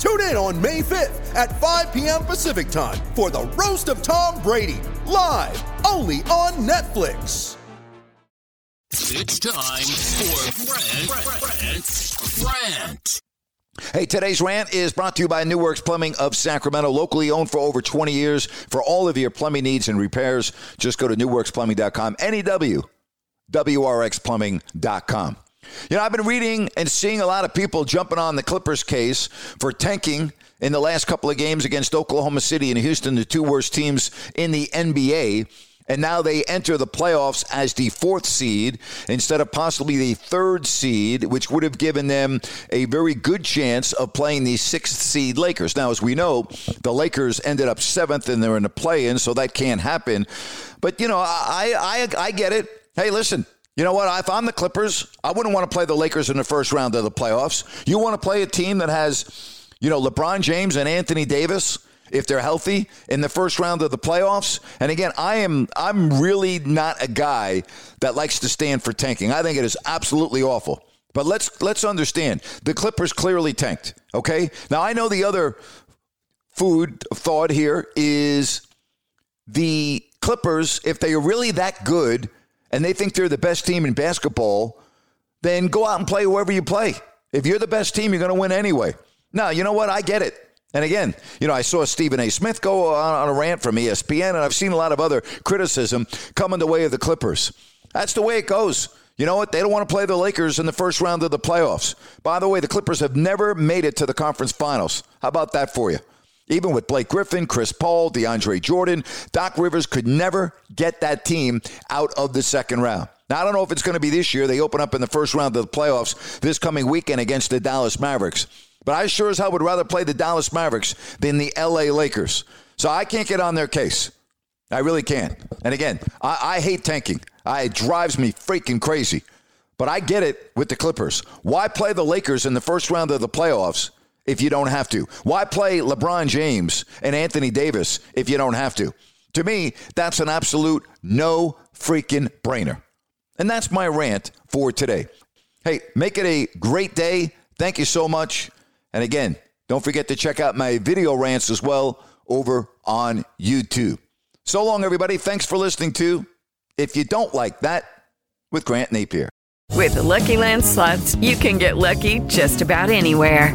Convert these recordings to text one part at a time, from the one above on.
Tune in on May 5th at 5 p.m. Pacific time for the Roast of Tom Brady, live only on Netflix. It's time for Rant, Rant, Rant. Hey, today's rant is brought to you by New Works Plumbing of Sacramento, locally owned for over 20 years. For all of your plumbing needs and repairs, just go to newworksplumbing.com, N-E-W, W-R-X-plumbing.com. You know, I've been reading and seeing a lot of people jumping on the Clippers case for tanking in the last couple of games against Oklahoma City and Houston, the two worst teams in the NBA and now they enter the playoffs as the fourth seed instead of possibly the third seed, which would have given them a very good chance of playing the sixth seed Lakers. Now, as we know, the Lakers ended up seventh and they're in the play in, so that can't happen. But, you know, I, I, I get it. Hey, listen. You know what? If I'm the Clippers, I wouldn't want to play the Lakers in the first round of the playoffs. You want to play a team that has, you know, LeBron James and Anthony Davis if they're healthy in the first round of the playoffs. And again, I am I'm really not a guy that likes to stand for tanking. I think it is absolutely awful. But let's let's understand the Clippers clearly tanked. Okay, now I know the other food thought here is the Clippers. If they are really that good and they think they're the best team in basketball, then go out and play whoever you play. If you're the best team, you're going to win anyway. Now, you know what? I get it. And again, you know, I saw Stephen A. Smith go on, on, a rant from ESPN, and I've seen a lot of other criticism coming the way of the Clippers. That's the way it goes. You know what? They don't want to play the Lakers in the first round of the playoffs. By the way, the Clippers have never made it to the conference finals. How about that for you? Even with Blake Griffin, Chris Paul, DeAndre Jordan, Doc Rivers could never get that team out of the second round. Now, I don't know if it's going to be this year. They open up in the first round of the playoffs this coming weekend against the Dallas Mavericks. But I sure as hell would rather play the Dallas Mavericks than the LA Lakers. So I can't get on their case. I really can't. And again, I, I hate tanking. I, it drives me freaking crazy. But I get it with the Clippers. Why play the Lakers in the first round of the playoffs if you don't have to? Why play LeBron James and Anthony Davis if you don't have to? To me, that's an absolute no freaking brainer. And that's my rant for today. Hey, make it a great day. Thank you so much. And again, don't forget to check out my video rants as well over on YouTube. So long, everybody. Thanks for listening to If You Don't Like That with Grant Napier. With the Lucky Land slots, you can get lucky just about anywhere.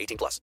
18 plus.